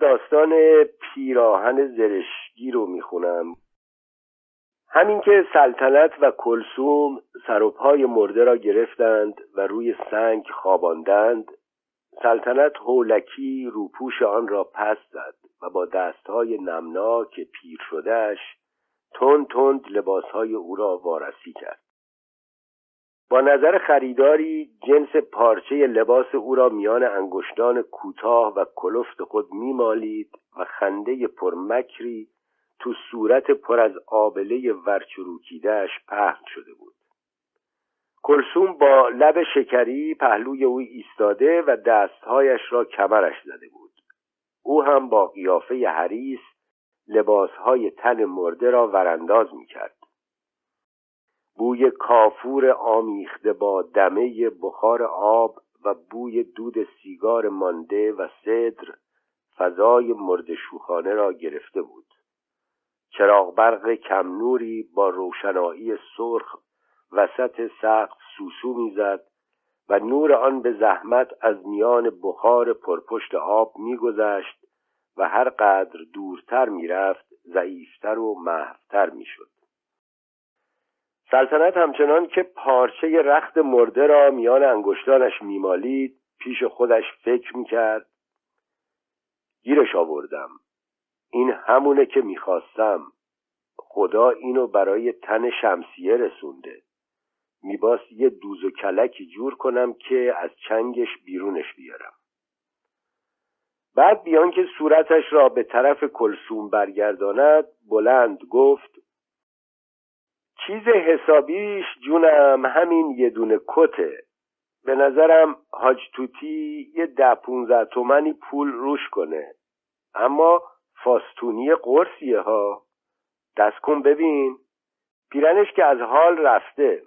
داستان پیراهن زرشگی رو می‌خونم. همین که سلطنت و کلسوم سر مرده را گرفتند و روی سنگ خواباندند سلطنت هولکی روپوش آن را پس زد و با دستهای نمناک پیر شدهش تند تند لباسهای او را وارسی کرد. با نظر خریداری جنس پارچه لباس او را میان انگشتان کوتاه و کلفت خود میمالید و خنده پرمکری تو صورت پر از آبله ورچروکیدهش پهن شده بود. کلسوم با لب شکری پهلوی او ایستاده و دستهایش را کمرش زده بود. او هم با قیافه حریس لباسهای تن مرده را ورانداز می‌کرد. بوی کافور آمیخته با دمه بخار آب و بوی دود سیگار مانده و صدر فضای مرد شوخانه را گرفته بود. چراغ برق کم نوری با روشنایی سرخ وسط سقف سوسو می‌زد و نور آن به زحمت از میان بخار پرپشت آب میگذشت و هر قدر دورتر می‌رفت ضعیفتر و محوتر می‌شد. سلطنت همچنان که پارچه رخت مرده را میان انگشتانش میمالید پیش خودش فکر می‌کرد. گیرش آوردم. این همونه که می‌خواستم. خدا اینو برای تن شمسیه رسونده. میباست یه دوز و کلکی جور کنم که از چنگش بیرونش بیارم. بعد بیان که صورتش را به طرف کلسوم برگرداند بلند گفت چیز حسابیش جونم همین یه دونه کته. به نظرم حاج توتی یه ده پونزه تومنی پول روش کنه. اما فاستونی قرصیه ها. دست کن ببین. پیرنش که از حال رفته.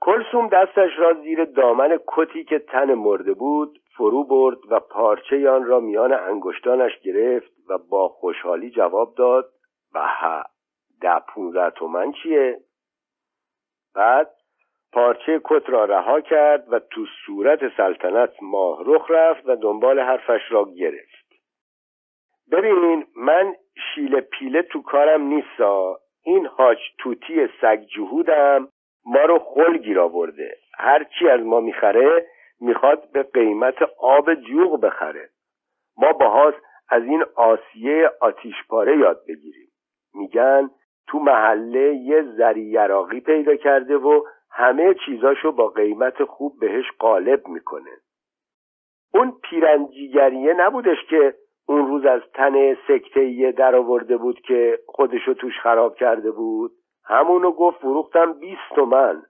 کلسوم دستش را زیر دامن کتی که تن مرده بود فرو برد و پارچه آن را میان انگشتانش گرفت و با خوشحالی جواب داد و ده پونزه تومن چیه؟ بعد پارچه کت را رها کرد و تو صورت سلطنت ماه رخ رفت و دنبال حرفش را گرفت. ببینین من شیل پیله تو کارم نیستا. این حاج توتی سگ جهودم ما رو خل گیر آورده هرچی از ما می‌خره می‌خواد به قیمت آب جوغ بخره. ما باهاش از این آسیه آتیشپاره یاد بگیریم. میگن تو محله یه زری یراقی پیدا کرده و همه چیزاشو با قیمت خوب بهش قالب می‌کنه. اون پیرنجیگریه نبودش که اون روز از تن سکتهیه در آورده بود که خودشو توش خراب کرده بود. همونو گفت فروختم بیست تومن.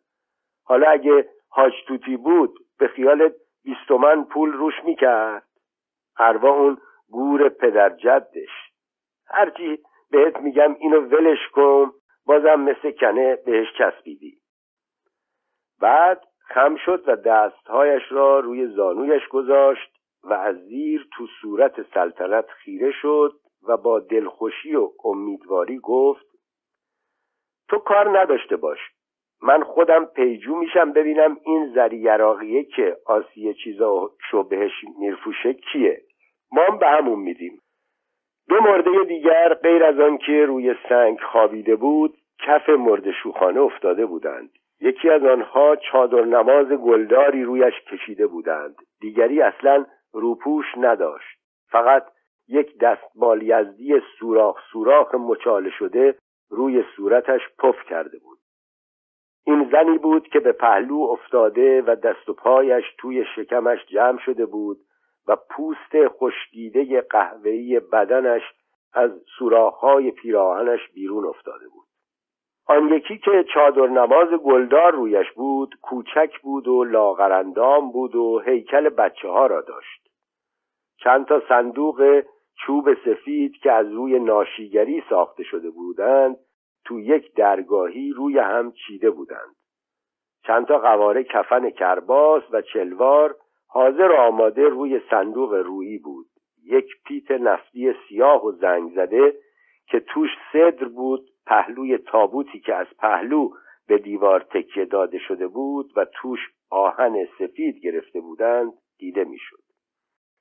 حالا اگه حاج توتی بود به خیال بیست تومن پول روش می‌کرد. اروا اون گور پدر جدش. هرچی بهت میگم اینو ولش کن بازم مثل کنه بهش چسبیدی. بعد خم شد و دستهایش را روی زانویش گذاشت و از زیر تو صورت سلطنت خیره شد و با دلخوشی و امیدواری گفت تو کار نداشته باش من خودم پیجو میشم ببینم این زری که آسیه چیزا شو بهش میرفوشه کیه. ما هم به همون میدیم. دو مرده دیگر غیر از آن که روی سنگ خوابیده بود کف مرد شوخانه افتاده بودند. یکی از آنها چادر نماز گلداری رویش کشیده بودند. دیگری اصلا روپوش نداشت. فقط یک دستمال یزدی سوراخ سوراخ مچاله شده روی صورتش پف کرده بود. این زنی بود که به پهلو افتاده و دست و پایش توی شکمش جمع شده بود و پوست خشکیده قهوه‌ای بدنش از سوراخ‌های پیراهنش بیرون افتاده بود. آن یکی که چادر نماز گلدار رویش بود کوچک بود و لاغرندام بود و هیکل بچه ها را داشت. چند تا صندوق چوب سفید که از روی ناشیگری ساخته شده بودند تو یک درگاهی روی هم چیده بودند. چند تا قواره کفن کرباس و چلوار حاضر و آماده روی صندوق رویی بود. یک پیت نفتی سیاه و زنگ زده که توش صدر بود پهلوی تابوتی که از پهلو به دیوار تکیه داده شده بود و توش آهن سفید گرفته بودند دیده می‌شد.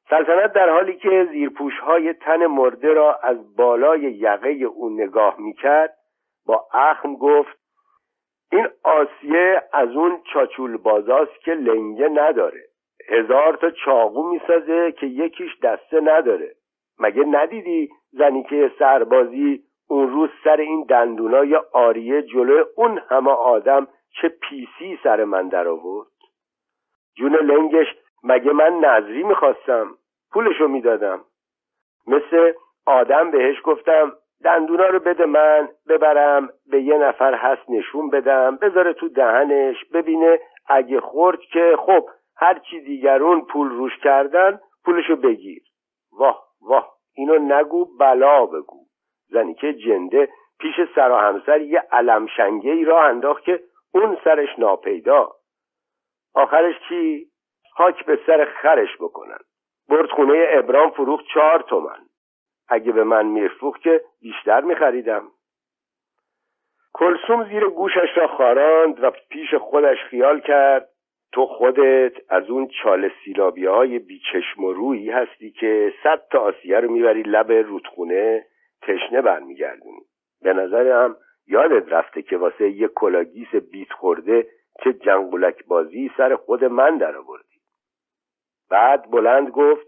سلطنت در حالی که زیرپوش های تن مرده را از بالای یقه او نگاه می‌کرد با اخم گفت این آسیه از اون چاچول بازاست که لنگه نداره. هزار تا چاقو می‌سازه که یکیش دسته نداره. مگه ندیدی زنی که سربازی اون روز سر این دندونای آریه جلو اون همه آدم چه پیسی سر من در آورد؟ جون لنگش مگه من نظری می‌خواستم؟ پولشو می‌دادم. مثل آدم بهش گفتم دندونا رو بده من ببرم به یه نفر هست نشون بدم بذاره تو دهنش ببینه اگه خورد که خب هر چی دیگرون پول روش کردن پولشو بگیر. واه واه. اینو نگو بلا بگو. زنی که جنده پیش سر و همسر یه علمشنگه ای را انداخت که اون سرش ناپیدا. آخرش چی؟ خاک به سر خرش بکنن. برد خونه ابرام فروخت چهار تومن. اگه به من میرفروخت که بیشتر میخریدم. کلسوم زیر گوشش را خاراند و پیش خودش خیال کرد. تو خودت از اون چال سیلابی های بیچشم و رویی هستی که صد تا آسیه رو می‌بری لب رودخونه تشنه برمیگردونی. به نظرم یادت رفته که واسه یه کلاگیس بیت خورده چه جنگولک بازی سر خود من در آوردی بعد بلند گفت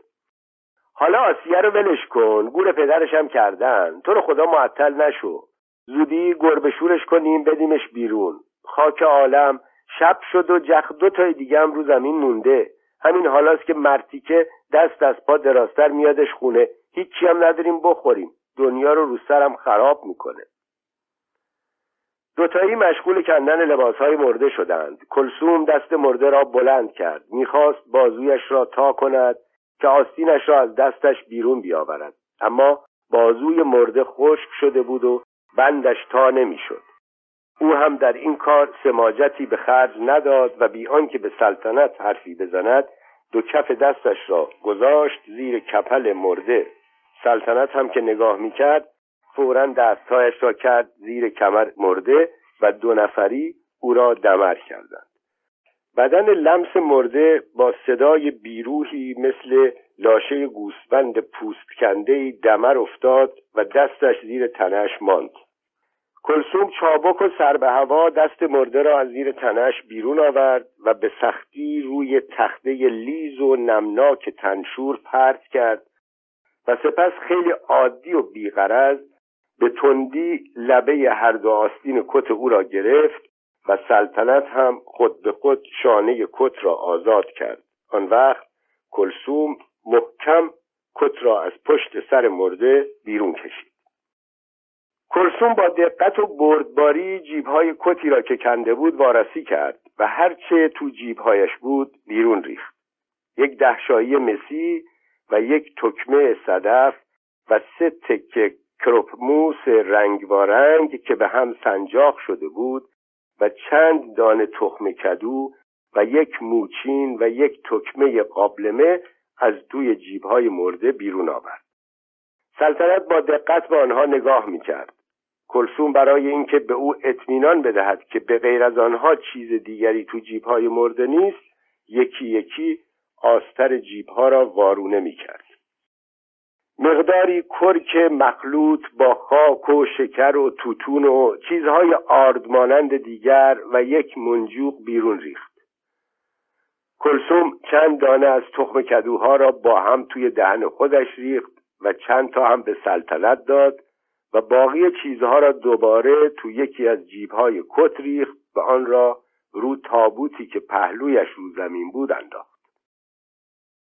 حالا آسیه رو ولش کن گور پدرش هم کردن. تو رو خدا معطل نشو. زودی گربه شورش کنیم بدیمش بیرون. خاک عالم شب شد و جخ دو تای دیگه هم رو زمین مونده. همین حالاست که مرتیکه دست از پا دراستر میادش خونه هیچی هم نداریم بخوریم. دنیا رو رو سرم خراب می‌کنه. دوتایی مشغول کندن لباسهای مرده شدند. کلسوم دست مرده را بلند کرد. می‌خواست بازویش را تا کند که آستینش را از دستش بیرون بیاورد. اما بازوی مرده خشک شده بود و بندش تا نمی‌شد. او هم در این کار سماجتی به خرج نداد و بی آنکه به سلطنت حرفی بزند دو کف دستش را گذاشت زیر کپل مرده. سلطنت هم که نگاه می‌کرد فورا دستهایش را کرد زیر کمر مرده و دو نفری او را دمر کردند. بدن لمس مرده با صدای بیروهی مثل لاشه گوسفند پوست کنده دمر افتاد و دستش زیر تنش ماند. کلسوم چابک و سر به هوا دست مرده را از زیر تنش بیرون آورد و به سختی روی تخته لیز و نمناک تنشور پرت کرد و سپس خیلی عادی و بیغرض به تندی لبه هر دو آستین کت او را گرفت و سلطنت هم خود به خود شانه کت را آزاد کرد. آن وقت کلسوم محکم کت را از پشت سر مرده بیرون کشید. کلسوم با دقت و بردباری جیبهای کتی را که کنده بود وارسی کرد و هرچه تو جیبهایش بود بیرون ریخت. یک دهشایی مسی و یک تکمه صدف و سه تکه کروپموس رنگ رنگ که به هم سنجاق شده بود و چند دانه تخم کدو و یک موچین و یک تکمه قابلمه از توی جیبهای مرده بیرون آورد. سلطنت با دقت به آنها نگاه می‌کرد. کلسوم برای اینکه به او اطمینان بدهد که به غیر از آنها چیز دیگری تو جیبهای مرده نیست یکی یکی آستر جیبها را وارونه می‌کرد. مقداری کرک مخلوط با خاک و شکر و توتون و چیزهای آردمانند دیگر و یک منجوق بیرون ریخت. کلسوم چند دانه از تخم کدوها را با هم توی دهن خودش ریخت و چند تا هم به سلطنت داد و باقی چیزها را دوباره تو یکی از جیبهای کت ریخت و آن را رو تابوتی که پهلویش رو زمین بود انداخت.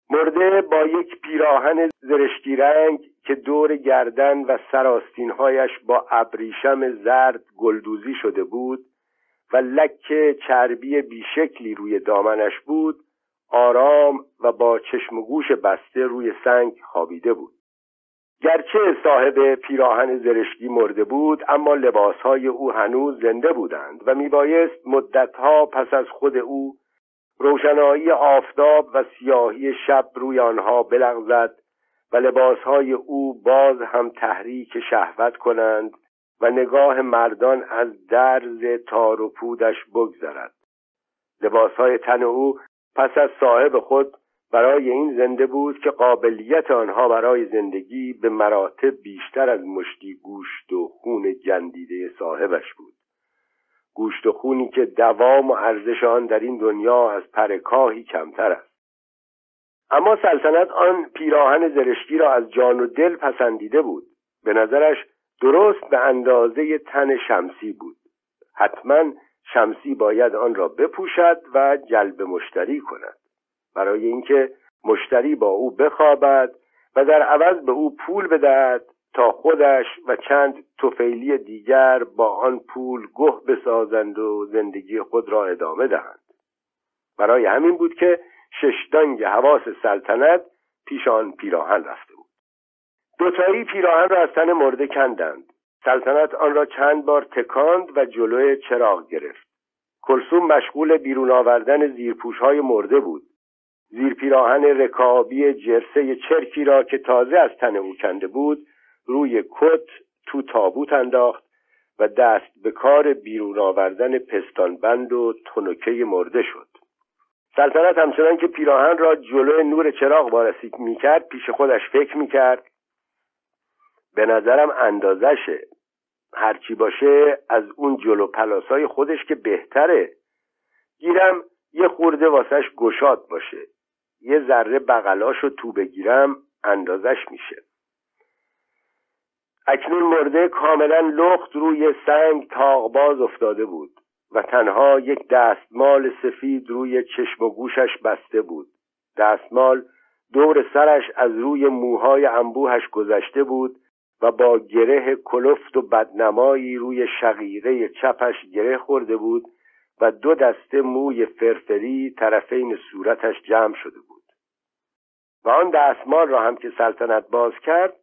مرده با یک پیراهن زرشکی رنگ که دور گردن و سراستینهایش با ابریشم زرد گلدوزی شده بود و لک چربی بیشکلی روی دامنش بود آرام و با چشم و گوش بسته روی سنگ خوابیده بود. گرچه صاحب پیراهن زرشکی مرده بود اما لباسهای او هنوز زنده بودند و میبایست مدتها پس از خود او روشنایی آفتاب و سیاهی شب روی آنها بلغزد و لباسهای او باز هم تحریک شهوت کنند و نگاه مردان از درز تار و پودش بگذرد. لباسهای تن او پس از صاحب خود برای این زنده بود که قابلیت آنها برای زندگی به مراتب بیشتر از مشتی گوشت و خون جندیده صاحبش بود. گوشت و خونی که دوام و ارزش آن در این دنیا از پرکاهی کمتر است. اما سلطنت آن پیراهن زرشکی را از جان و دل پسندیده بود. به نظرش درست به اندازه تن شمسی بود. حتما شمسی باید آن را بپوشد و جلب مشتری کند. برای اینکه مشتری با او بخوابد و در عوض به او پول بدهد تا خودش و چند توفیلی دیگر با آن پول گه بسازند و زندگی خود را ادامه دهند. برای همین بود که ششدانگ حواس سلطنت پیش آن پیراهن رفته بود. دوتایی پیراهن را از تن مرده کندند. سلطنت آن را چند بار تکاند و جلوی چراغ گرفت. کلسوم مشغول بیرون آوردن زیرپوش های مرده بود. زیر پیراهن رکابی جرسه چرکی را که تازه از تن او کنده بود روی کت تو تابوت انداخت و دست به کار بیرون آوردن پستانبند و تنکه مرده شد. سلطنت همچنان که پیراهن را جلوی نور چراغ وارسی می‌کرد پیش خودش فکر می‌کرد. به نظرم اندازشه هرچی باشه از اون جلو پلاسای خودش که بهتره. گیرم یه خورده واسش گشاد باشه. یه ذره بغلاش رو تو بگیرم اندازش میشه. اکنون مرده کاملا لخت روی سنگ تاغباز افتاده بود و تنها یک دستمال سفید روی چشم و گوشش بسته بود. دستمال دور سرش از روی موهای انبوهش گذشته بود و با گره کلفت و بدنمایی روی شقیقه چپش گره خورده بود و دو دسته موی فرفری طرفین صورتش جمع شده بود. و آن دستمال را هم که سلطنت باز کرد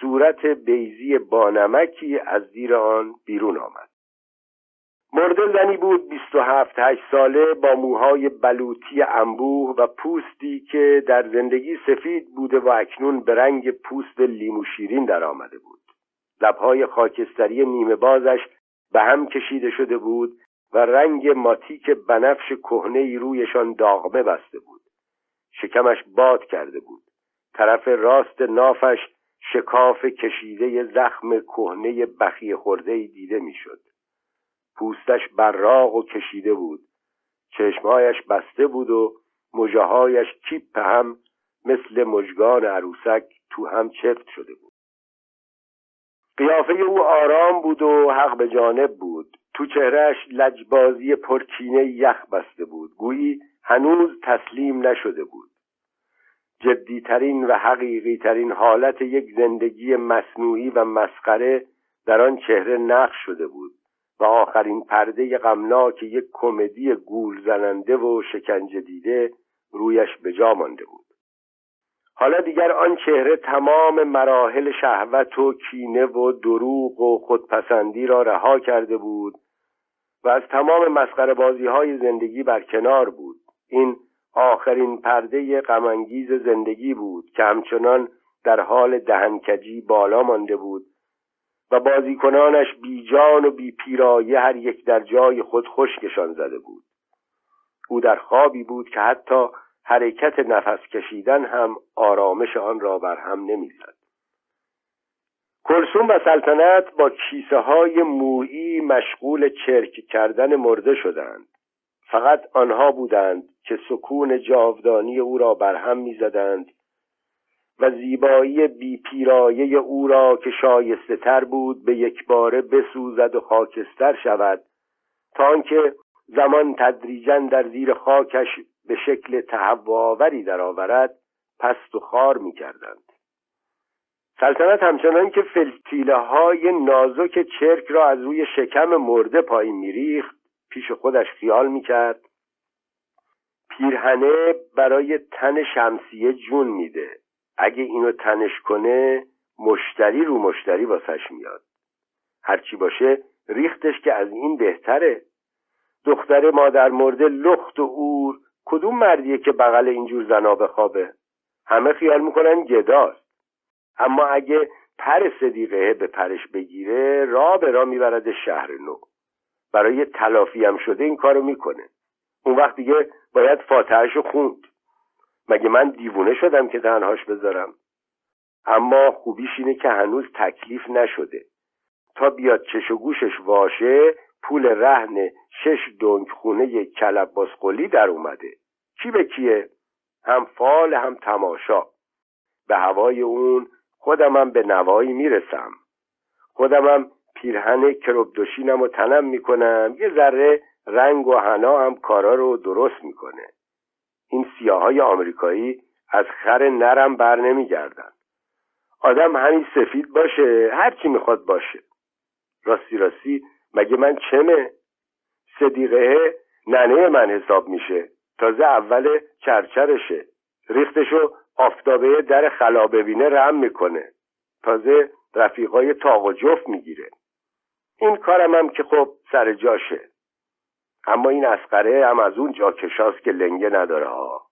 صورت بیزی بانمکی از زیر آن بیرون آمد. مرده زنی بود بیست و هفت هشت ساله با موهای بلوطی انبوه و پوستی که در زندگی سفید بوده و اکنون به رنگ پوست لیمو شیرین در آمده بود. لبهای خاکستری نیمه بازش به هم کشیده شده بود و رنگ ماتیک بنفش کهنه رویشان داغمه بسته بود. شکمش باد کرده بود. طرف راست نافش شکاف کشیده زخم کهنه بخی خورده دیده می‌شد. پوستش براق و کشیده بود. چشمهایش بسته بود و مجاهایش کیپ هم مثل مجگان عروسک تو هم چفت شده بود. قیافه او آرام بود و حق به جانب بود. تو چهرهش لجبازی پرکینه یخ بسته بود. گویی هنوز تسلیم نشده بود. جدیترین و حقیقی ترین حالت یک زندگی مصنوعی و مسخره در آن چهره نقش شده بود و آخرین پرده غمناک یک کمدی گول زننده و شکنجه دیده رویش به جا مانده بود. حالا دیگر آن چهره تمام مراحل شهوت و کینه و دروغ و خودپسندی را رها کرده بود و از تمام مسخره بازی های زندگی کنار بود. این آخرین پرده غمانگیز زندگی بود که همچنان در حال دهنکجی بالا مانده بود و بازیکنانش بیجان و بی پیرایه هر یک در جای خود خشکشان زده بود. او در خوابی بود که حتی حرکت نفس کشیدن هم آرامش آن را بر هم نمی‌زد. کلسوم و سلطنت با کیسه های مویی مشغول چرک کردن مرده شدند. فقط آنها بودند که سکون جاودانی او را برهم می‌زدند و زیبایی بیپیرایه او را که شایسته تر بود به یک باره بسوزد و خاکستر شود تا آنکه زمان تدریجا در زیر خاکش به شکل تهوآوری درآورد پست و خار می‌کردند. سلطنت همچنان که فلتیله های نازک چرک را از روی شکم مرده پایین میریخت پیش خودش خیال می‌کرد پیرهنه برای تن شمسیه جون میده. اگه اینو تنش کنه مشتری رو مشتری واسش میاد. هرچی باشه ریختش که از این بهتره. دختر مادر مرده لخت و اور کدوم مردیه که بغل اینجور زنا بخوابه همه خیال می‌کنن گداست. اما اگه پر صدیقه به پرش بگیره را به را می‌برد شهر نو. برای تلافی هم شده این کارو می‌کنه. اون وقت دیگه باید فاتحش خوند. مگه من دیوونه شدم که تنهاش بذارم؟ اما خوبیش اینه که هنوز تکلیف نشده. تا بیاد چش و گوشش واشه پول رهن شش دنگ خونه کلب باسقلی در اومده. کی به کیه؟ هم فال هم تماشا. به هوای اون خودمم به نوایی می‌رسم. خودمم پیرهن کروبدوشینم و تنم می‌کنم. یه ذره رنگ و حنا هم کارا رو درست می‌کنه. این سیاهای آمریکایی از خر نرم بر نمیگردن. آدم همین سفید باشه هر چی می‌خواد باشه. راستی راستی مگه من چمه؟ صدیقه ننه من حساب میشه. تازه اول چرچرشه. ریختشو آفتابه در خلا ببینه رم می‌کنه. تازه رفیقای تاق و جفت می‌گیره. این کارم هم که خب سر جاشه. اما این اسقره هم از اون جا کشاست که لنگه نداره ها.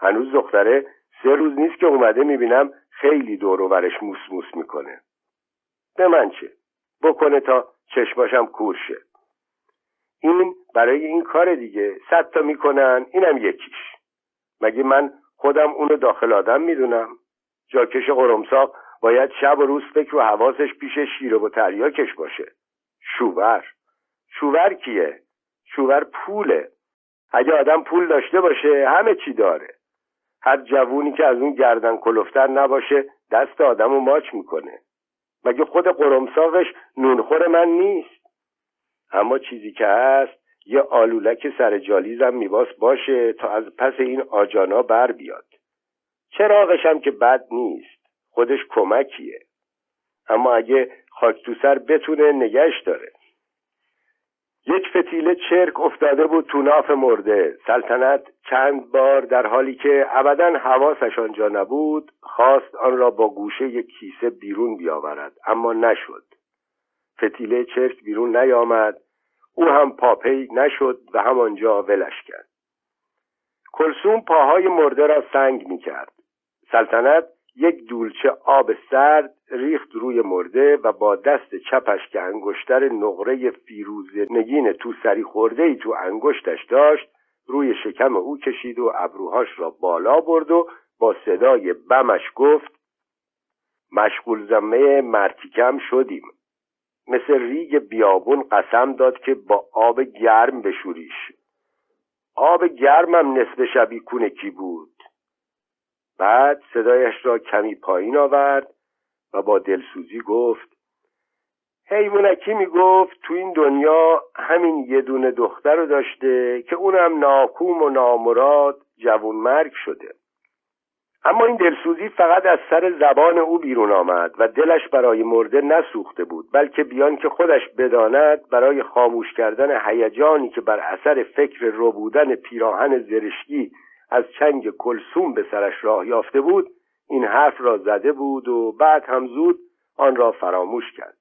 هنوز دختره سه روز نیست که اومده می‌بینم خیلی دور و برش موس موس می‌کنه. به من چه؟ بکنه تا چشماشم کورشه این برای این کار دیگه صد تا می‌کنن اینم یکیش. مگه من خودم اونو داخل آدم می‌دونم؟ جاکش قرمساق باید شب و روز فکر و حواسش پیش شیر و تریاکش باشه. شوور. شوور کیه؟ شوور پوله. اگه آدم پول داشته باشه همه چی داره. هر جوونی که از اون گردن کلفتر نباشه دست آدم رو ماچ می‌کنه. مگه خود قرمساقش نونخور من نیست؟ اما چیزی که هست یه آلولک سر جالیزم میباس باشه تا از پس این آجانا بر بیاد. چراغش هم که بد نیست خودش کمکیه. اما اگه خاک تو سر بتونه نگش داره. یک فتیله چرک افتاده بود تو ناف مرده. سلطنت چند بار در حالی که ابدا حواسش آنجا نبود خواست آن را با گوشه یک کیسه بیرون بیاورد اما نشد. فتیله چرک بیرون نیامد او هم پاپی نشد و همانجا ولش کرد. کلسوم پاهای مرده را سنگ می کرد سلطنت یک دولچه آب سرد ریخت روی مرده و با دست چپش که انگشتر نقره فیروز نگین تو سری خورده ای تو انگشتش داشت روی شکم او کشید و ابروهاش را بالا برد و با صدای بمش گفت مشغول زمه مرتیکم شدیم. مثل ریگ بیابون قسم داد که با آب گرم بشوریش. آب گرمم نصف شبی کی بود؟ بعد صدایش را کمی پایین آورد و با دلسوزی گفت حیوانکی می‌گفت تو این دنیا همین یه دونه دختر رو داشته که اونم ناکوم و نامراد جوون مرگ شده. اما این دلسوزی فقط از سر زبان او بیرون آمد و دلش برای مرده نسوخته بود بلکه بیان که خودش بداند برای خاموش کردن هیجانی که بر اثر فکر رو بودن پیراهن زرشکی از چنگ کلسوم به سرش راه یافته بود این حرف را زده بود و بعد هم زود آن را فراموش کرد.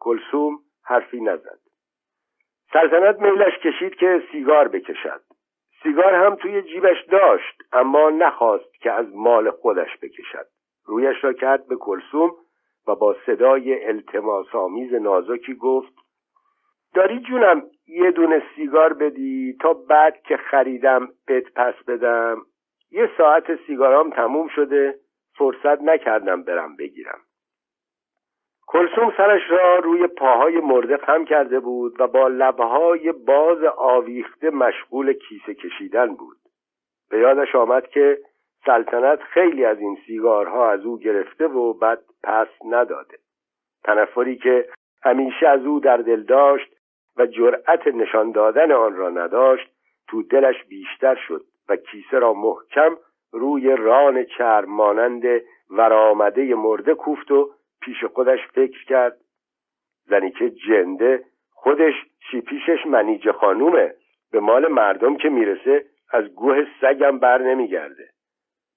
کلسوم حرفی نزد. سلطنت میلش کشید که سیگار بکشد. سیگار هم توی جیبش داشت اما نخواست که از مال خودش بکشد. رویش را کرد به کلسوم و با صدای التماس آمیز نازکی گفت داری جونم یه دونه سیگار بدی تا بعد که خریدم بهت پس بدم. یه ساعت سیگارام تموم شده فرصت نکردم برم بگیرم. کلسوم سرش را روی پاهای مرده خم کرده بود و با لبهای باز آویخته مشغول کیسه کشیدن بود. به یادش آمد که سلطنت خیلی از این سیگارها از او گرفته و بعد پس نداده. تنفری که همیشه از او در دل داشت و جرأت نشان دادن آن را نداشت تو دلش بیشتر شد و کیسه را محکم روی ران چرم مانند ورآمده مرده کوفت و پیش خودش فکر کرد. زنی که جنده خودش شیپیشش منیج خانومه. به مال مردم که می‌رسه از گوه سگم بر نمیگرده.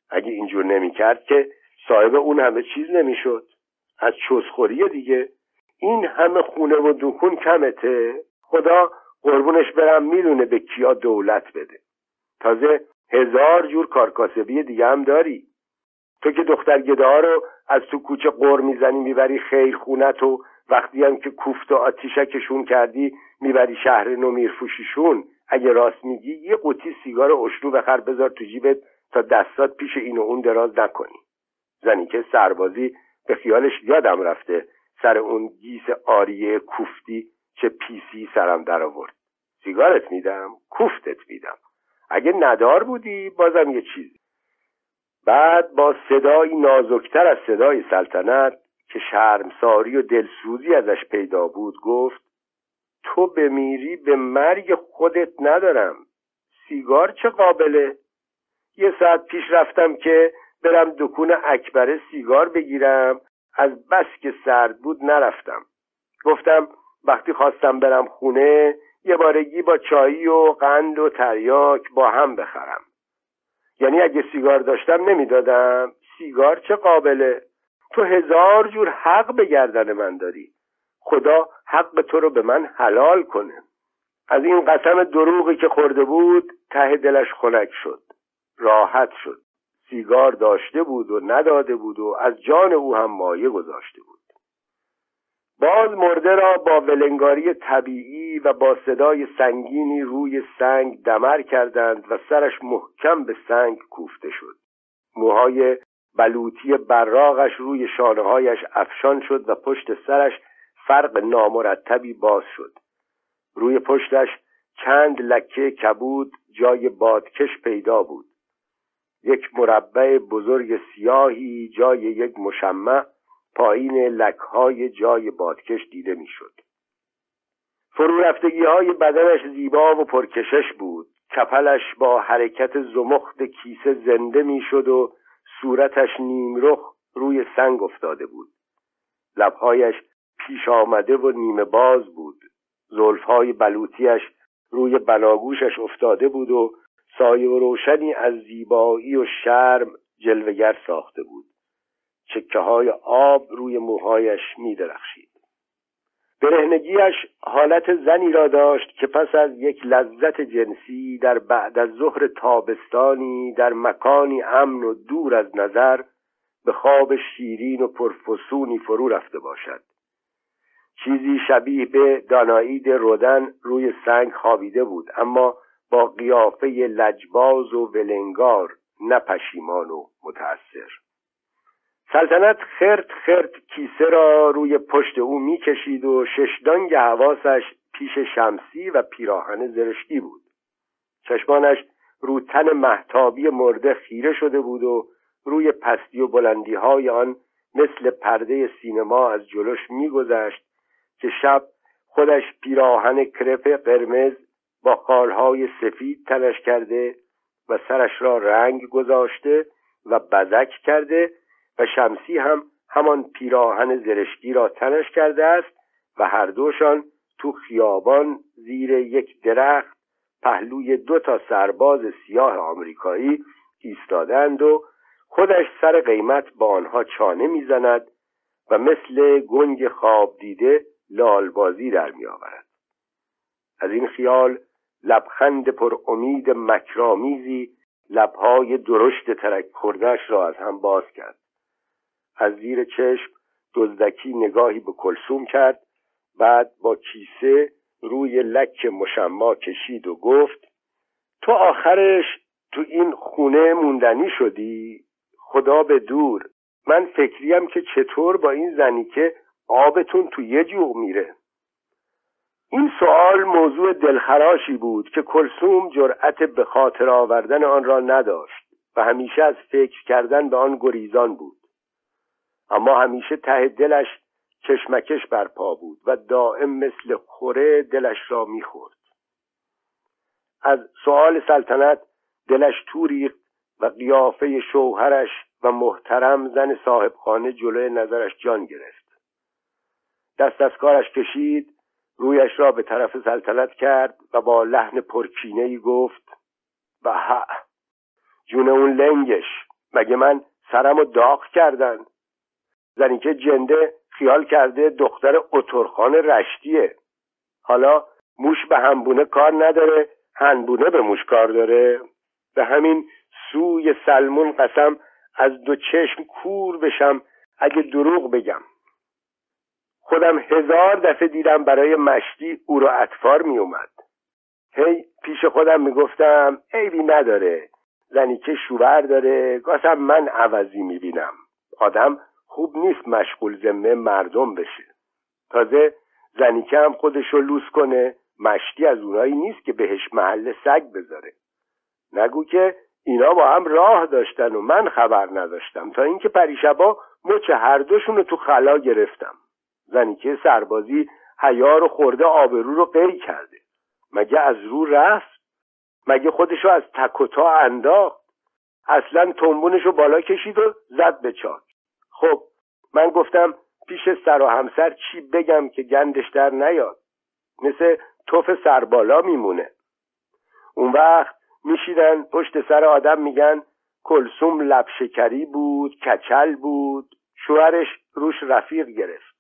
اگه اینجور نمی‌کرد که صاحب اون همه چیز نمی‌شد. از چوسخوری دیگه. این همه خونه و دکون کمته؟ خدا قربونش برم می‌دونه به کیا دولت بده. تازه هزار جور کارکاسبی دیگه هم داری. تو که دختر گده رو از تو کوچه قر می‌زنی می‌بری خیر خونت و وقتی هم که کوفت و آتیشکشون کردی می‌بری شهر نو میرفوشیشون اگه راست میگی یه قوطی سیگار اشرو بخر بذار تو جیبت تا دستات پیش این و اون دراز نکنی. زنی که سربازی به خیالش یادم رفته سر اون گیس آریه کوفتی چه پیسی سرم در آورد. سیگارت میدم کوفتت میدم. اگه ندار بودی بازم یه چیزی. بعد با صدایی نازکتر از صدای سلطنت که شرمساری و دلسوزی ازش پیدا بود گفت تو بمیری به مرگ خودت ندارم. سیگار چه قابله؟ یه ساعت پیش رفتم که برم دکون اکبره سیگار بگیرم. از بس که سرد بود نرفتم. گفتم وقتی خواستم برم خونه یه بارگی با چایی و قند و تریاک با هم بخرم. یعنی اگه سیگار داشتم نمی‌دادم. سیگار چه قابله؟ تو هزار جور حق به گردن من داری. خدا حق تو رو به من حلال کنه. از این قسم دروغی که خورده بود ته دلش خنک شد. راحت شد. سیگار داشته بود و نداده بود و از جان او هم مایه گذاشته بود. باز مرده را با ولنگاری طبیعی و با صدای سنگینی روی سنگ دمر کردند و سرش محکم به سنگ کوفته شد. موهای بلوطی براغش روی شانههایش افشان شد و پشت سرش فرق نامرتبی باز شد. روی پشتش چند لکه کبود جای بادکش پیدا بود. یک مربع بزرگ سیاهی جای یک مشمع پایین لکهای جای بادکش دیده می‌شد. فرو رفتگی های بدنش زیبا و پرکشش بود. کپلش با حرکت زمخت کیسه زنده می‌شد و صورتش نیمرخ روی سنگ افتاده بود. لبهایش پیش آمده و نیمه باز بود. زلفهای بلوطیش روی بناگوشش افتاده بود و سایه و روشنی از زیبایی و شرم جلوگر ساخته بود. چکه های آب روی موهایش می درخشید برهنگیش حالت زنی را داشت که پس از یک لذت جنسی در بعد از ظهر تابستانی در مکانی امن و دور از نظر به خواب شیرین و پرفسونی فرو رفته باشد. چیزی شبیه به دانایید رودن روی سنگ خوابیده بود اما با قیافه لجباز و ولنگار نه و متأثر. سلطنت خرت خرت کیسه را روی پشت او می‌کشید و ششدانگ حواسش پیش شمسی و پیراهن زرشکی بود. چشمانش رو تن محتابی مرده خیره شده بود و روی پستی و بلندی های آن مثل پرده سینما از جلوش میگذشت که شب خودش پیراهن کرپ قرمز با خالهای سفید تنش کرده و سرش را رنگ گذاشته و بزک کرده و شمسی هم همان پیراهن زرشکی را تنش کرده است و هر دوشان تو خیابان زیر یک درخت پهلوی دو تا سرباز سیاه آمریکایی ایستادند و خودش سر قیمت با آنها چانه می‌زند و مثل گنگ خواب دیده لالبازی در میآورد. از این خیال لبخند پر امید مکرامیزی لبهای درشت ترک خوردهش را از هم باز کرد. از زیر چشم دزدکی نگاهی به کلسوم کرد بعد با کیسه روی لک مشما کشید و گفت تو آخرش تو این خونه موندنی شدی؟ خدا به دور من فکریم که چطور با این زنی که آبتون تو یه جوغ میره. این سوال موضوع دلخراشی بود که کلسوم جرأت به خاطر آوردن آن را نداشت و همیشه از فکر کردن به آن گریزان بود. اما همیشه ته دلش کشمکش برپا بود و دائم مثل خوره دلش را می‌خورد. از سوال سلطنت دلش توریخت و قیافه شوهرش و محترم زن صاحبخانه جلوی نظرش جان گرفت. دست از کارش کشید رویش را به طرف سلطنت کرد و با لحن پرکینه ای گفت و جون اون لنگش مگه من سرم و داغ کردن؟ زنی که جنده خیال کرده دختر اترخان رشتیه. حالا موش به همبونه کار نداره هنبونه به موش کار داره. به همین سوی سلمون قسم از دو چشم کور بشم اگه دروغ بگم. خودم هزار دفعه دیدم برای مشتی او را اطفار می اومد. هی پیش خودم می‌گفتم عیبی نداره. زنیکه شوور داره گاهی من عوضی می‌بینم آدم خوب نیست مشغول ذمه مردم بشه. تازه زنیکه هم خودشو لوس کنه مشتی از اونایی نیست که بهش محل سگ بذاره. نگو که اینا با هم راه داشتن و من خبر نداشتم تا اینکه پریشبا مچ هر دوشون رو تو خلا گرفتم. زنیکه سربازی حیار و خورده آبرو رو قی کرده. مگه از رو رفت؟ مگه خودشو از تک و تا انداخت؟ اصلا تنبونشو بالا کشید و زد به چاک. خب من گفتم پیش سر و همسر چی بگم که گندش در نیاد؟ مثل توف سربالا میمونه. اون وقت میشیدن پشت سر آدم میگن کلسوم لب شکری بود کچل بود. شوهرش روش رفیق گرفت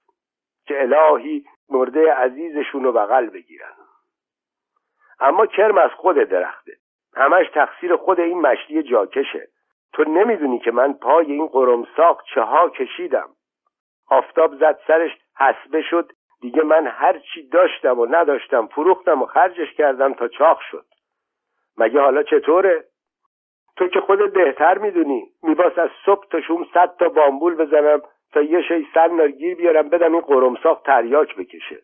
که الهی مرده عزیزشون رو بغل بگیرن. اما کرم از خود درخته. همش تقصیر خود این مشتی جاکشه. تو نمی‌دونی که من پای این قرمساق چه ها کشیدم. آفتاب زد سرش حسبه شد. دیگه من هر چی داشتم و نداشتم فروختم و خرجش کردم تا چاق شد. مگه حالا چطوره؟ تو که خودت بهتر می‌دونی. میباس از صبح تا شوم صد تا بامبول بزنم تا یه شی گیر بیارم بدم این قرمساق تریاک بکشه.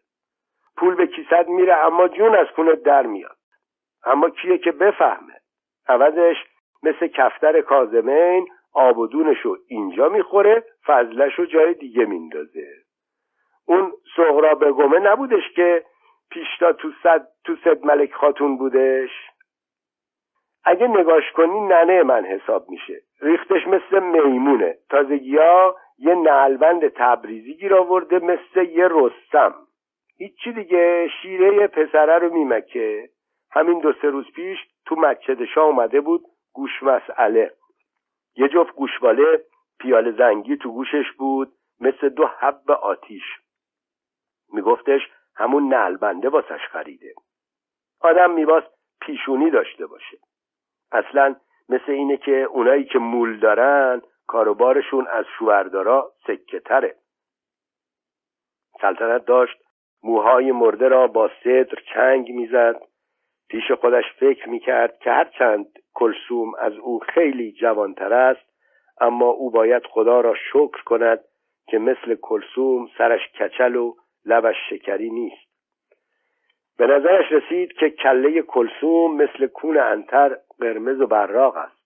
پول به کیسد میره اما جون از خونت در میاد. اما کیه که بفهمه؟ عوضش مثل کفتر کازمین آب و دونشو اینجا می‌خوره فضلشو جای دیگه میندازه. اون سغرا بگمه نبودش که پیشتا تو صد تو صد ملک خاتون بودش؟ اگه نگاش کنی ننه من حساب میشه. ریختش مثل میمونه. تازگیا یه نلبند تبریزی گیر آورده مثل یه رستم. هیچی دیگه شیره پسره رو میمکه. همین دو سه روز پیش تو مچدشا اومده بود گوش مسئله یه جفت گوشواله پیال زنگی تو گوشش بود مثل دو حب آتیش. میگفتش همون نلبنده واسش خریده. آدم میباس پیشونی داشته باشه. اصلا مثل اینه که اونایی که مول دارن کاروبارشون از شوهردارا سکه تره. سلطنت داشت موهای مرده را با صدر چنگ می‌زد. پیش خودش فکر می‌کرد که هرچند کلسوم از او خیلی جوانتر است اما او باید خدا را شکر کند که مثل کلسوم سرش کچل و لبش شکری نیست. به نظرش رسید که کله کلسوم مثل کون انتر قرمز و براق است.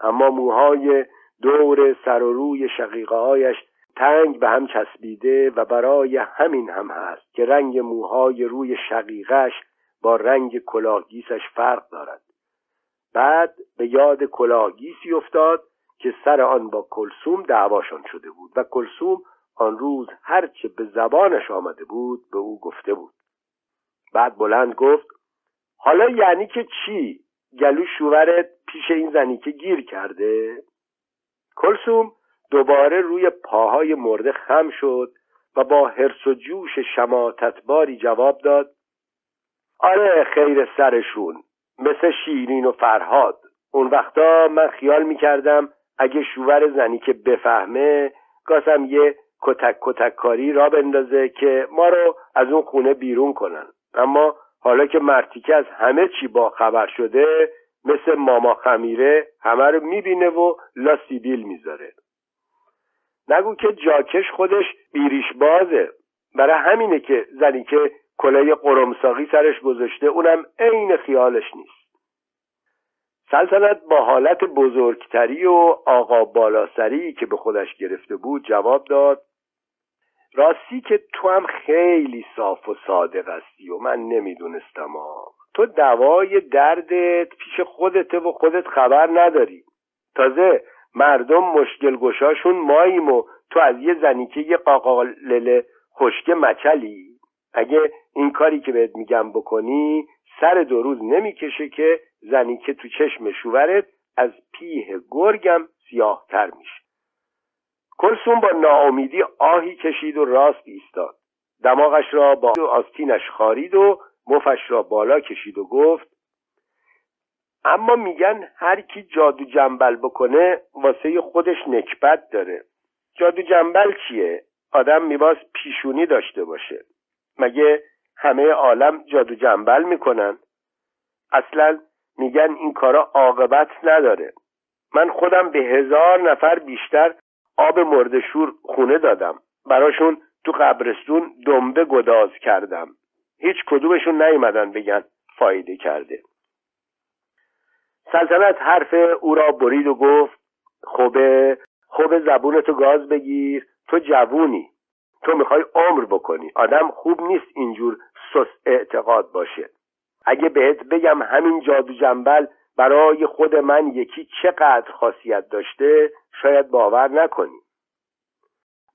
اما موهای دور سر و روی شقیقه هایش تنگ به هم چسبیده و برای همین هم هست که رنگ موهای روی شقیقش با رنگ کلاهگیسش فرق دارد. بعد به یاد کلاهگیسی افتاد که سر آن با کلسوم دعواشان شده بود و کلسوم آن روز هرچه به زبانش آمده بود به او گفته بود. بعد بلند گفت حالا یعنی که چی؟ گلو شوورت پیش این زنی که گیر کرده؟ کلسوم دوباره روی پاهای مرده خم شد و با حرس و جوش شماتتباری جواب داد آره خیر سرشون. مثل شیرین و فرهاد. اون وقتا من خیال می‌کردم اگه شوور زنی که بفهمه گاسم یه کتک کتک کاری را بندازه که ما رو از اون خونه بیرون کنن. اما حالا که مرتیکه از همه چی با خبر شده مثل ماما خمیره همه رو می‌بینه و لا سیبیل می‌ذاره. نگو که جاکش خودش بیریش بازه. برای همینه که زنی که کلاه قرمساقی سرش گذاشته اونم عین خیالش نیست. سلطنت با حالت بزرگتری و آقا بالاسری که به خودش گرفته بود جواب داد راستی که تو هم خیلی صاف و صادق هستی و من نمی‌دونستم تو دوای دردت پیش خودته و خودت خبر نداری. تازه مردم مشکل گشاشون ماییم و تو از یه زنی که یه قاقالله خشکه مچلی اگه این کاری که بهت میگم بکنی سر دو روز نمی‌کشه که زنی که تو چشم شوورت از پیه گرگم سیاهتر میشه. کلسون با ناامیدی آهی کشید و راست ایستاد. دماغش را با آستینش خارید و مفش را بالا کشید و گفت اما میگن هر کی جادو جنبل بکنه واسه خودش نکبت داره. جادو جنبل چیه؟ آدم میباس پیشونی داشته باشه. مگه همه عالم جادو جنبل می‌کنن؟ اصلا میگن این کارا عاقبت نداره. من خودم به هزار نفر بیشتر آب مردشور خونه دادم. براشون تو قبرستون دنبه گداز کردم. هیچ کدومشون نیومدن بگن فایده کرده. سلطنت حرف او را برید و گفت خوبه خوب زبونتو گاز بگیر تو جوونی. تو می‌خوای عمر بکنی. آدم خوب نیست اینجور سس اعتقاد باشه. اگه بهت بگم همین جادو جنبل برای خود من یکی چقدر خاصیت داشته شاید باور نکنی.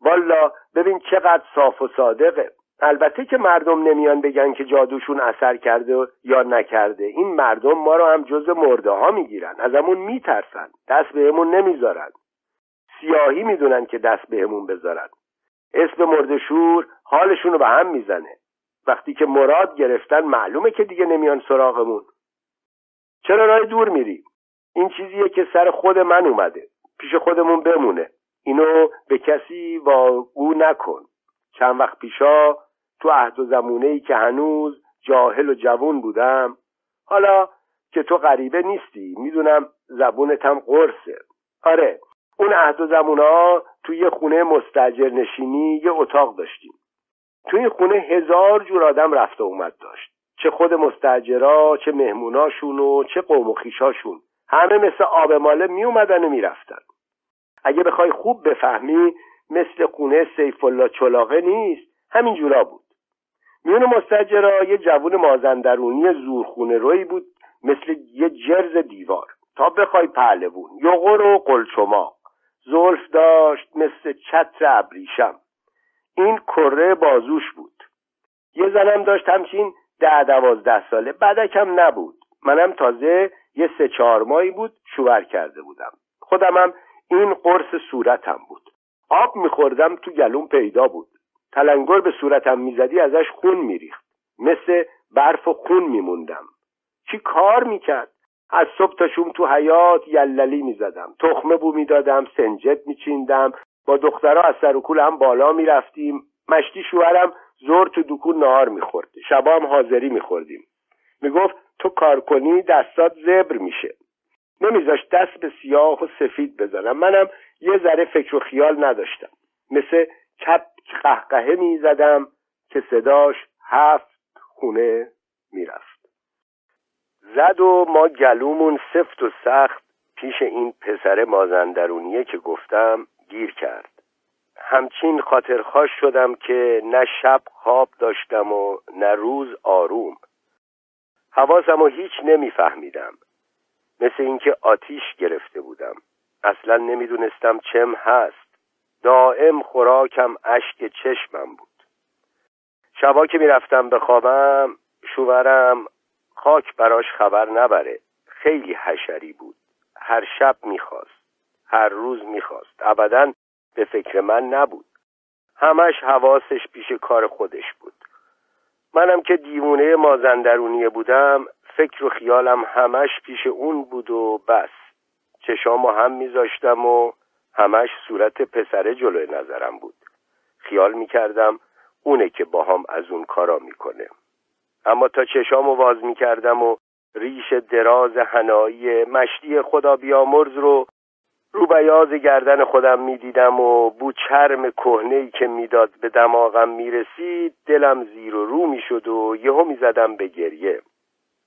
والا ببین چقدر صاف و صادقه. البته که مردم نمیان بگن که جادوشون اثر کرده یا نکرده. این مردم ما رو هم جز مرده ها می‌گیرن. ازمون میترسن. دست بهمون نمی‌ذارن. سیاهی می‌دونن که دست بهمون بذارن. اسم مردشور حالشون رو به هم می‌زنه. وقتی که مراد گرفتن معلومه که دیگه نمیان سراغمون. چرا راه دور میری این چیزیه که سر خود من اومده. پیش خودمون بمونه. اینو به کسی واگو نکن. چند وقت پیشا تو عهد و زمونه ای که هنوز جاهل و جوون بودم حالا که تو غریبه نیستی می‌دونم زبونتم قرصه. آره اون عهد و زمونه ها تو یه خونه مستجر نشینی یه اتاق داشتیم. تو این خونه هزار جور آدم رفته اومد داشت. چه خود مستجرا چه مهموناشون و چه قوم و خیشاشون. همه مثل آب ماله می اومدن و می‌رفتن. اگه بخوای خوب بفهمی مثل خونه سیف الله چلاقه نیست. همین جورا بود. میون مستجرا یه جوون مازندرونی زورخونه روی بود مثل یه جرز دیوار. تا بخوای پهلوون یغور و قلچما زلف داشت مثل چتر ابریشم. این کره بازوش بود. یه زنم داشت همچین ده دوازده ساله. بدکم نبود. منم تازه یه سه چهار ماهی بود شوهر کرده بودم. خودمم این قرص صورتم بود. آب میخوردم تو گلوم پیدا بود. تلنگر به صورتم می‌زدی ازش خون میریخت. مثل برف و خون میموندم. چی کار می‌کرد؟ از صبح تا شوم تو حیات یللی می‌زدم. تخمه بو می‌دادم سنجت میچیندم. با دخترها از سر و هم بالا می‌رفتیم. مشتی شوهرم زور تو دکون نهار می‌خورد. شبا هم حاضری میخوردیم. می‌گفت تو کار کنی دستات زبر میشه. نمیذاشت دست به سیاه و سفید بزنم. منم یه ذره فکر و خیال نداشتم. مثل چپ قهقهه می‌زدم که صداش هفت خونه می‌رفت. زد و ما گلومون سفت و سخت پیش این پسر مازندرونیه که گفتم گیر کرد. همچین خاطرخواش شدم که نه شب خواب داشتم و نه روز آروم. حواسم و هیچ نمیفهمیدم. مثل اینکه آتیش گرفته بودم. اصلا نمی‌دونستم چم هست. دائم خوراکم اشک چشمم بود. شبا که می‌رفتم بخوابم شوورم خاک براش خبر نبره. خیلی حشری بود. هر شب می‌خواست. هر روز می‌خواست. ابدا به فکر من نبود. همش حواسش پیش کار خودش بود. منم که دیوونه مازندرونیه بودم فکر و خیالم همش پیش اون بود و بس. چشامو هم میذاشتم و همش صورت پسره جلوی نظرم بود. خیال می‌کردم اونه که با هم از اون کارا می‌کنه. اما تا چشامو باز می‌کردم و ریش دراز هنایی مشتی خدا بیامرز رو رو بیاز گردن خودم می‌دیدم و بو چرم کهنهی که می‌داد به دماغم می‌رسید دلم زیر و رو می‌شد و یهو می‌زدم به گریه.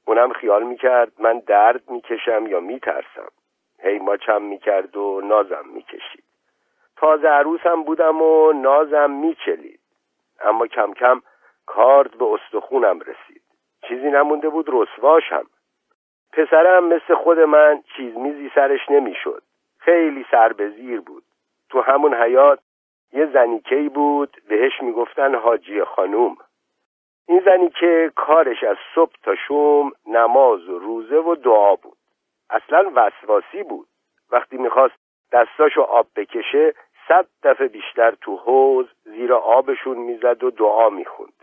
اونم خیال می‌کرد من درد می‌کشم یا میترسم. هی ماچم می‌کرد و نازم می‌کشید. تازه عروسم بودم و نازم میچلید. اما کم کم کارد به استخونم رسید. چیزی نمونده بود رسواشم پسرم مثل خود من چیز میزی سرش نمی‌شد. خیلی سربزیر بود. تو همون حیات یه زنیکهی بود بهش می‌گفتن حاجی خانوم. این زنی که کارش از صبح تا شوم نماز و روزه و دعا بود. اصلا وسواسی بود. وقتی می‌خواست دستاشو آب بکشه صد دفعه بیشتر تو حوز زیر آبشون می‌زد و دعا می‌خوند.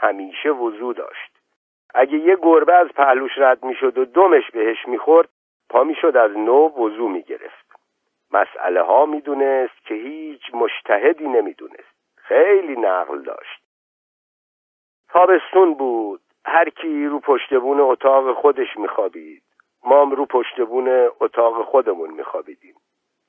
همیشه وضو داشت. اگه یه گربه از پهلوش رد می‌شد و دمش بهش می‌خورد پا می‌شد از نو وضو می‌گرفت. مسئله ها می‌دونست که هیچ مشتهدی نمی‌دونست. خیلی نقل داشت. تابستون بود. هر کی رو پشت بون اتاق خودش میخوابید. ما رو پشت بون اتاق خودمون میخوابیدیم.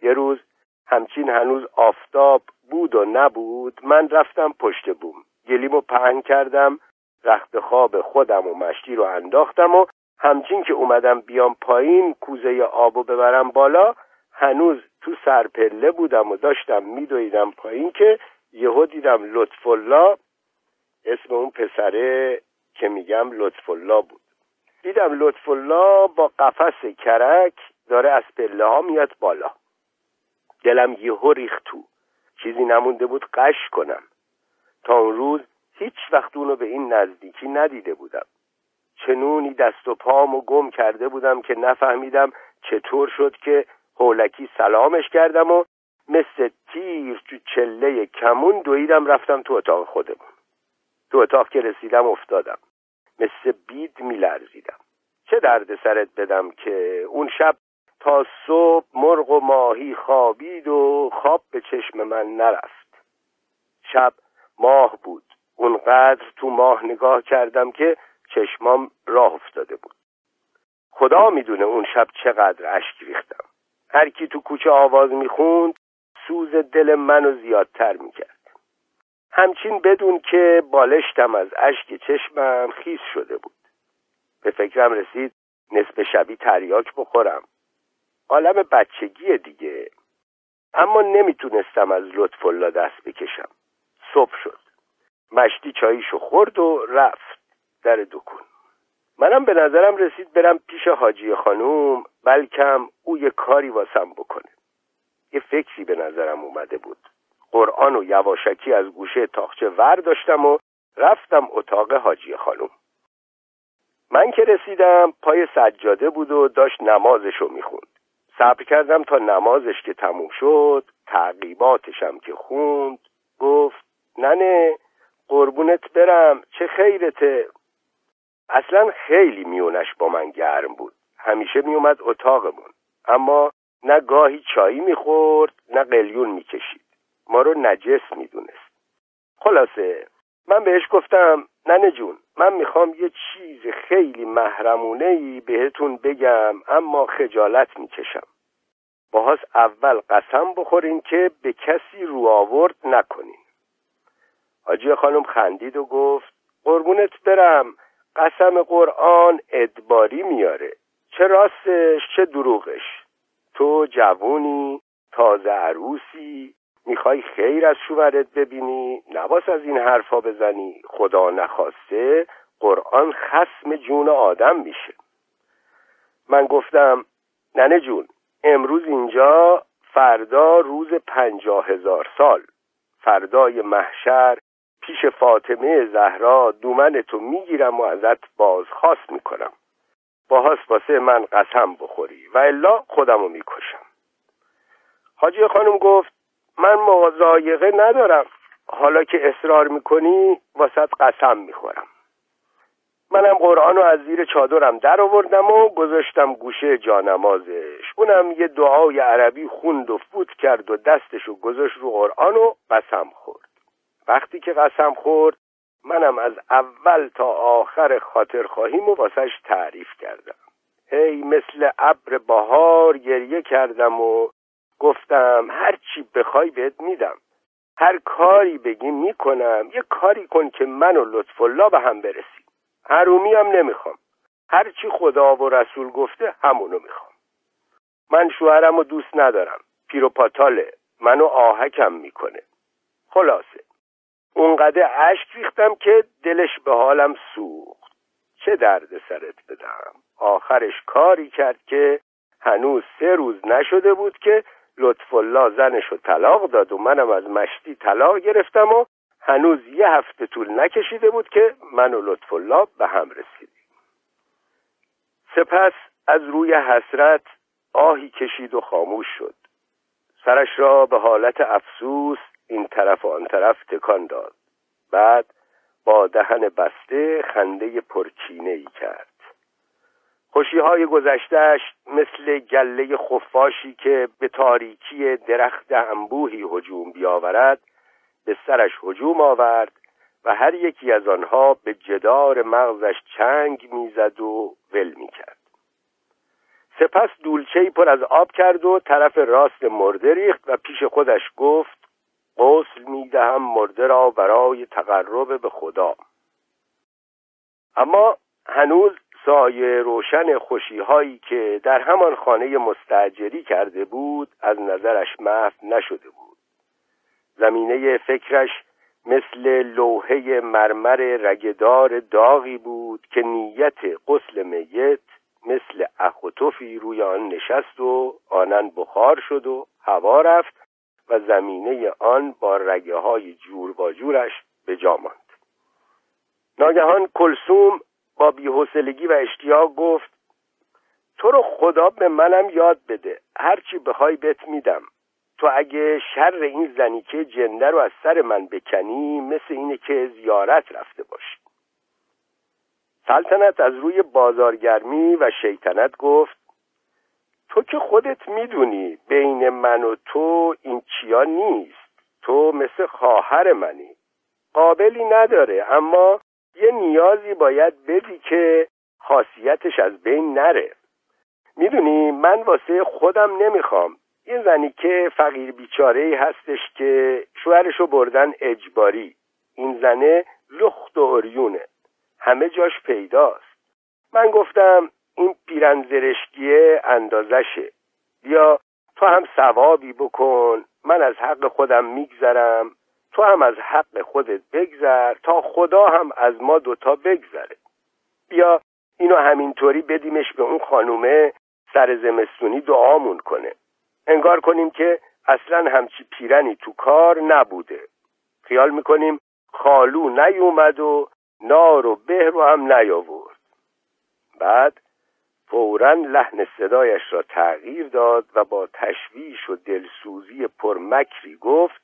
یه روز همچین هنوز آفتاب بود و نبود من رفتم پشت بوم گلیمو پهن کردم رخت خواب خودم و مشتی رو انداختم و همچین که اومدم بیام پایین کوزه آبو ببرم بالا هنوز تو سرپله بودم و داشتم میدویدم پایین که یهو دیدم لطف الله اسم اون پسره که میگم لطف الله بود. دیدم لطف الله با قفس کرک داره از پله ها میاد بالا. دلم یهو ریخت تو. چیزی نمونده بود قش کنم. تا اون روز هیچ وقت اونو به این نزدیکی ندیده بودم. چنونی دست و پامو گم کرده بودم که نفهمیدم چطور شد که هولکی سلامش کردم و مثل تیر تو چله کمون دویدم رفتم تو اتاق خودمون. تو اتاق که رسیدم افتادم. مثل بید میلرزیدم. چه درد سرت بدم که اون شب تا صبح مرغ و ماهی خوابید و خواب به چشم من نرفت. شب ماه بود. اونقدر تو ماه نگاه کردم که چشمام راه افتاده بود. خدا می‌دونه اون شب چقدر اشک ریختم. هر کی تو کوچه آواز می‌خوند سوز دل منو زیادتر می‌کرد. همچین بدون که بالشتم از اشک چشمم خیس شده بود. به فکرم رسید نصف شبی تریاک بخورم. عالم بچگی دیگه. اما نمی‌تونستم از لطف الله دست بکشم. صبح شد. مشتی چاییشو خورد و رفت در دکون. منم به نظرم رسید برم پیش حاجی خانوم بلکم او یه کاری واسم بکنه. یه فکری به نظرم اومده بود. قرآن و یواشکی از گوشه تاخچه ور داشتم و رفتم اتاق حاجی خانوم. من که رسیدم پای سجاده بود و داشت نمازشو می‌خوند. صبر کردم تا نمازش که تموم شد تعقیباتشم که خوند گفت ننه قربونت برم. چه خیرته. اصلا خیلی میونش با من گرم بود. همیشه میومد اتاقمون. اما نه گاهی چایی می‌خورد نه قلیون می‌کشید. ما رو نجس می‌دونست. خلاصه من بهش گفتم ننه جون من می‌خوام یه چیز خیلی محرمونه ای بهتون بگم اما خجالت می‌کشم. باهاس اول قسم بخورین که به کسی رو آورد نکنین. حاجی خانم خندید و گفت قربونت برم قسم قرآن ادباری میاره. چه راستش چه دروغش. تو جوونی تازه عروسی می‌خوای خیر از شوهرت ببینی نباس از این حرفا بزنی. خدا نخواسته قرآن خسم جون آدم میشه. من گفتم ننه جون امروز اینجا فردا روز پنجاه هزار سال. فردای محشر پیش فاطمه زهرا دومن تو می‌گیرم و ازت بازخواست می‌کنم. با واسه من قسم بخوری و الا خودمو می‌کشم. حاجی خانم گفت من مزایقه ندارم. حالا که اصرار می‌کنی واسط قسم می‌خورم. منم قرآن رو از زیر چادرم در آوردم و گذاشتم گوشه جانمازش. اونم یه دعای عربی خوند و فوت کرد و دستشو گذاشت رو قرآن و قسم خورد. وقتی که قسم خورد منم از اول تا آخر خاطر خواهیم و واسش تعریف کردم. هی مثل ابر بهار گریه کردم و گفتم هر چی بخوای بهت میدم. هر کاری بگی می‌کنم. یه کاری کن که من و لطف الله به هم برسیم. حرومی هم نمی‌خوام. هر چی خدا و رسول گفته همونو می‌خوام. من شوهرم و دوست ندارم. پیروپاتاله منو آهکم می‌کنه. خلاصه. اونقدر اشک ریختم که دلش به حالم سوخت. چه درد سرت بدم. آخرش کاری کرد که هنوز سه روز نشده بود که لطف الله زنش رو طلاق داد و منم از مشتی طلاق گرفتم و هنوز یه هفته طول نکشیده بود که من و لطف الله به هم رسیدیم. سپس از روی حسرت آهی کشید و خاموش شد. سرش را به حالت افسوس این طرف و آن طرف تکان داد. بعد با دهن بسته خنده پرچینه ای کرد. خوشی های گذشتهش مثل گله خفاشی که به تاریکی درخت انبوهی هجوم بیاورد به سرش هجوم آورد و هر یکی از آنها به جدار مغزش چنگ می‌زد و ول می‌کرد. سپس دولچهی پر از آب کرد و طرف راست مرده ریخت و پیش خودش گفت غسل می‌دهم مرده را برای تقرب به خدا. اما هنوز سایه روشن خوشی هایی که در همان خانه مستجری کرده بود از نظرش محو نشده بود. زمینه فکرش مثل لوحه مرمر رگدار داغی بود که نیت قسل میت مثل اخوتوفی روی آن نشست و آنن بخار شد و هوا رفت و زمینه آن با رگه های جور با جورش به جا ماند. ناگهان کلسوم با بیحسلگی و اشتیاق گفت تو رو خدا به منم یاد بده هرچی بخوای بت میدم. تو اگه شر این زنیکه جنده رو از سر من بکنی مثل اینه که زیارت رفته باشی. سلطنت از روی بازارگرمی و شیطنت گفت تو که خودت می‌دونی بین من و تو این چیا نیست. تو مثل خواهر منی. قابلی نداره اما یه نیازی باید بدی که خاصیتش از بین نره. می‌دونی من واسه خودم نمی‌خوام. یه زنی که فقیر بیچاره هستش که شوهرشو بردن اجباری. این زنه لخت و اریونه همه جاش پیداست. من گفتم این پیرن زرشگیه اندازشه. بیا تو هم ثوابی بکن من از حق خودم میگذرم تو هم از حق خودت بگذر تا خدا هم از ما دوتا بگذره. بیا اینو همینطوری بدیمش به اون خانومه سر زمستونی دعامون کنه. انگار کنیم که اصلا همچی پیرنی تو کار نبوده. خیال می‌کنیم خالو نیومد و نار و به رو هم نیاورد. بعد فورا لحن صدایش را تغییر داد و با تشویش و دلسوزی پرمکری گفت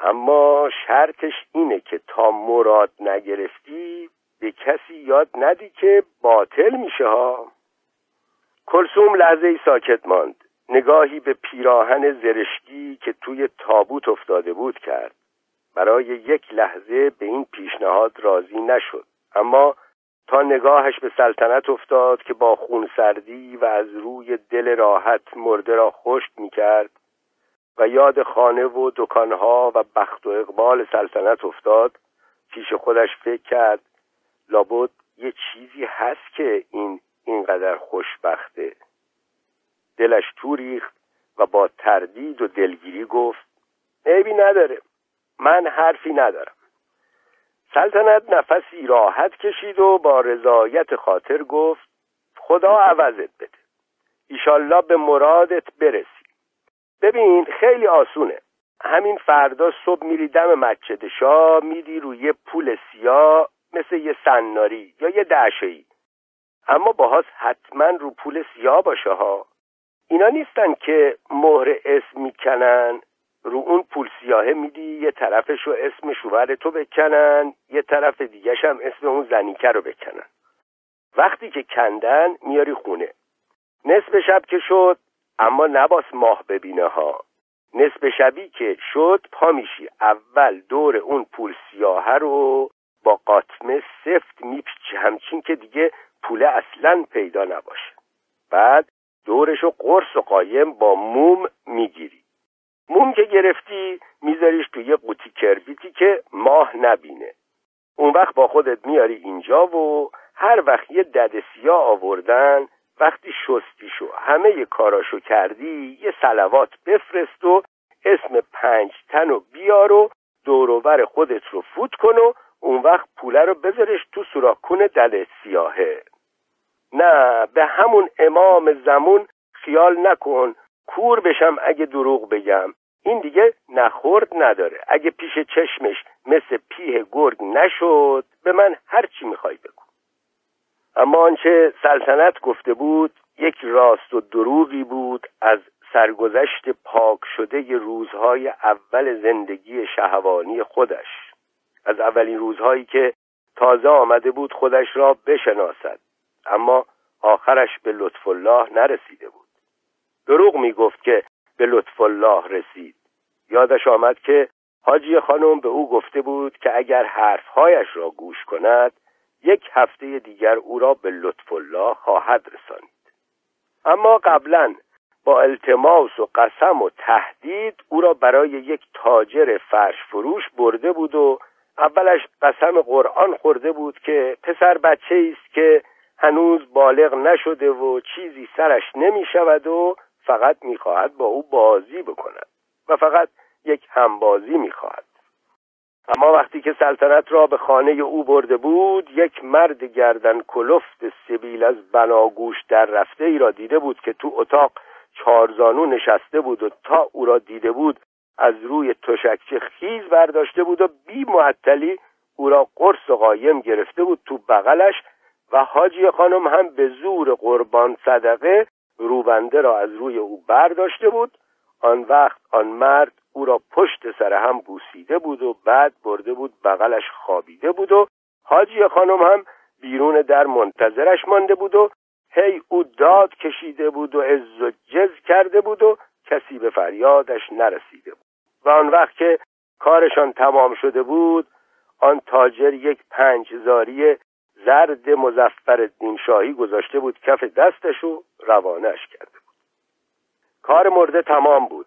اما شرطش اینه که تا مراد نگرفتی به کسی یاد ندی که باطل میشه ها. کلسوم لحظه ساکت ماند. نگاهی به پیراهن زرشکی که توی تابوت افتاده بود کرد. برای یک لحظه به این پیشنهاد راضی نشد. اما نگاهش به سلطنت افتاد که با خون سردی و از روی دل راحت مرده را خشک می کرد و یاد خانه و دکانها و بخت و اقبال سلطنت افتاد. پیش خودش فکر کرد لابد یه چیزی هست که این اینقدر خوشبخته. دلش تو ریخت و با تردید و دلگیری گفت عیبی نداره من حرفی ندارم. سلطنت نفسی راحت کشید و با رضایت خاطر گفت خدا عوضت بده. ایشالله به مرادت برسی. ببین خیلی آسونه. همین فردا صبح میری دم مسجد شاه میدی روی پول سیاه مثل یه سناری یا یه دعشهی اما باهاش حتما رو پول سیاه باشه ها. اینا نیستن که مهر اسم می‌کنن رو اون پول سیاهه میدی یه طرفش رو اسم شوهر تو بکنن یه طرف دیگهش هم اسم اون زنیکه رو بکنن. وقتی که کندن میاری خونه. نصف شب که شد اما نباس ماه ببینه ها. نصف شبی که شد پا میشی. اول دور اون پول سیاهه رو با قاطمه سفت میپیچی. همچین که دیگه پوله اصلا پیدا نباشه. بعد دورشو قرص و قایم با موم می‌گیری. موم که گرفتی میذاریش توی یه قوطی کربیتی که ماه نبینه. اون وقت با خودت میاری اینجا و هر وقت یه دد سیاه آوردن وقتی شستیشو همه یه کاراشو کردی یه سلوات بفرست و اسم پنج تن و بیار و دوروبر خودت رو فوت کن و اون وقت پوله رو بذارش تو سوراخکون دد سیاهه. نه به همون امام زمون خیال نکن کور بشم اگه دروغ بگم. این دیگه نخورد نداره. اگه پیش چشمش مثل پیه گرگ نشد به من هر چی می‌خوای بگو. اما آنچه سلطنت گفته بود یک راست و دروغی بود از سرگذشت پاک شده روزهای اول زندگی شهوانی خودش. از اولین روزهایی که تازه آمده بود خودش را بشناسد اما آخرش به لطف الله نرسیده بود. دروغ می گفت که به لطف الله رسید. یادش آمد که حاجی خانم به او گفته بود که اگر حرفهایش را گوش کند یک هفته دیگر او را به لطف الله خواهد رسانید اما قبلا با التماس و قسم و تهدید او را برای یک تاجر فرش فروش برده بود و اولش قسم قرآن خورده بود که پسر بچه است که هنوز بالغ نشده و چیزی سرش نمی شود و فقط می‌خواهد با او بازی بکند و فقط یک همبازی می‌خواهد. اما وقتی که سلطنت را به خانه او برده بود یک مرد گردن کلفت سبیل از بناگوش در رفته ای را دیده بود که تو اتاق چارزانو نشسته بود و تا او را دیده بود از روی تشکچه خیز برداشته بود و بی معطلی او را قرص و قایم گرفته بود تو بغلش و حاجی خانم هم به زور قربان صدقه روبنده را از روی او برداشته بود. آن وقت آن مرد او را پشت سر هم بوسیده بود و بعد برده بود بغلش خوابیده بود و حاجی خانم هم بیرون در منتظرش مانده بود و هی او داد کشیده بود و عز و جز کرده بود و کسی به فریادش نرسیده بود. و آن وقت که کارشان تمام شده بود آن تاجر یک پنجزاری زرد مزفر شاهی گذاشته بود کف دستش و روانش کرده بود. کار مرده تمام بود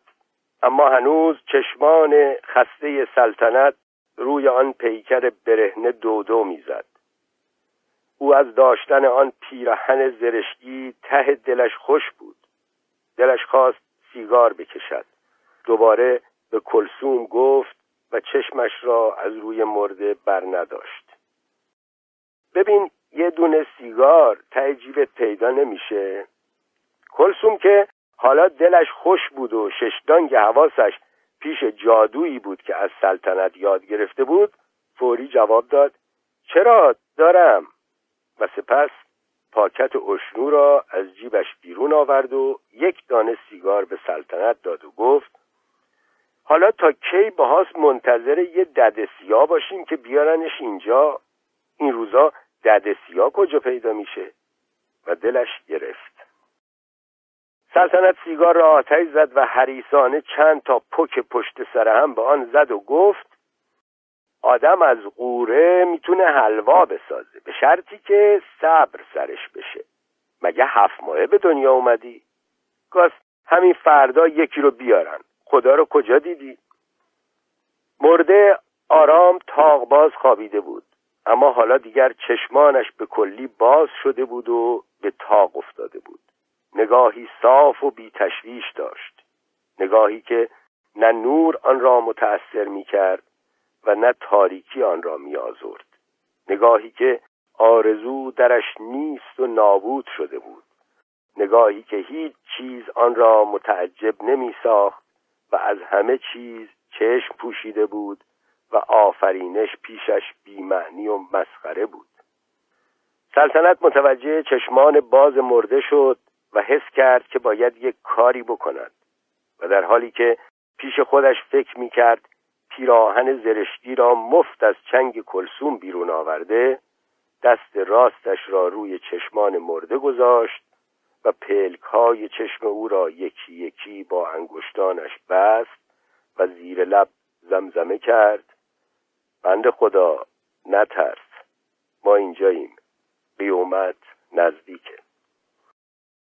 اما هنوز چشمان خسته سلطنت روی آن پیکر برهنه دودو می‌زد. او از داشتن آن پیرهن زرشکی ته دلش خوش بود. دلش خواست سیگار بکشد. دوباره به کلسوم گفت و چشمش را از روی مرده بر نداشت ببین یه دونه سیگار ته جیبت پیدا نمیشه. کلسوم که حالا دلش خوش بود و ششدانگ حواسش پیش جادویی بود که از سلطنت یاد گرفته بود فوری جواب داد چرا دارم؟ و سپس پاکت اشنو را از جیبش بیرون آورد و یک دانه سیگار به سلطنت داد و گفت حالا تا کی باهاس منتظر یه دد سیاه باشیم که بیارنش اینجا؟ این روزا دد سیاه کجا پیدا میشه؟ و دلش گرفت. سلطنت سیگار را آتش زد و حریسانه چند تا پک پشت سر هم به آن زد و گفت آدم از قوره می‌تونه حلوا بسازه به شرطی که صبر سرش بشه. مگه هفت ماهه به دنیا اومدی؟ گاز همین فردا یکی رو بیارن. خدا رو کجا دیدی؟ مرده آرام تاق باز خوابیده بود. اما حالا دیگر چشمانش به کلی باز شده بود و به تاق افتاده بود. نگاهی صاف و بی تشویش داشت. نگاهی که نه نور آن را متأثر می کرد و نه تاریکی آن را می آزرد. نگاهی که آرزو درش نیست و نابود شده بود. نگاهی که هیچ چیز آن را متعجب نمی ساخت و از همه چیز چشم پوشیده بود و آفرینش پیشش بیمعنی و مسخره بود. سلطنت متوجه چشمان باز مرده شد و حس کرد که باید یک کاری بکند و در حالی که پیش خودش فکر می کرد پیراهن زرشکی را مفت از چنگ کلسوم بیرون آورده دست راستش را روی چشمان مرده گذاشت و پلک های چشم او را یکی یکی با انگشتانش بست و زیر لب زمزمه کرد بند خدا نترس. ما اینجاییم. قیومت نزدیکه.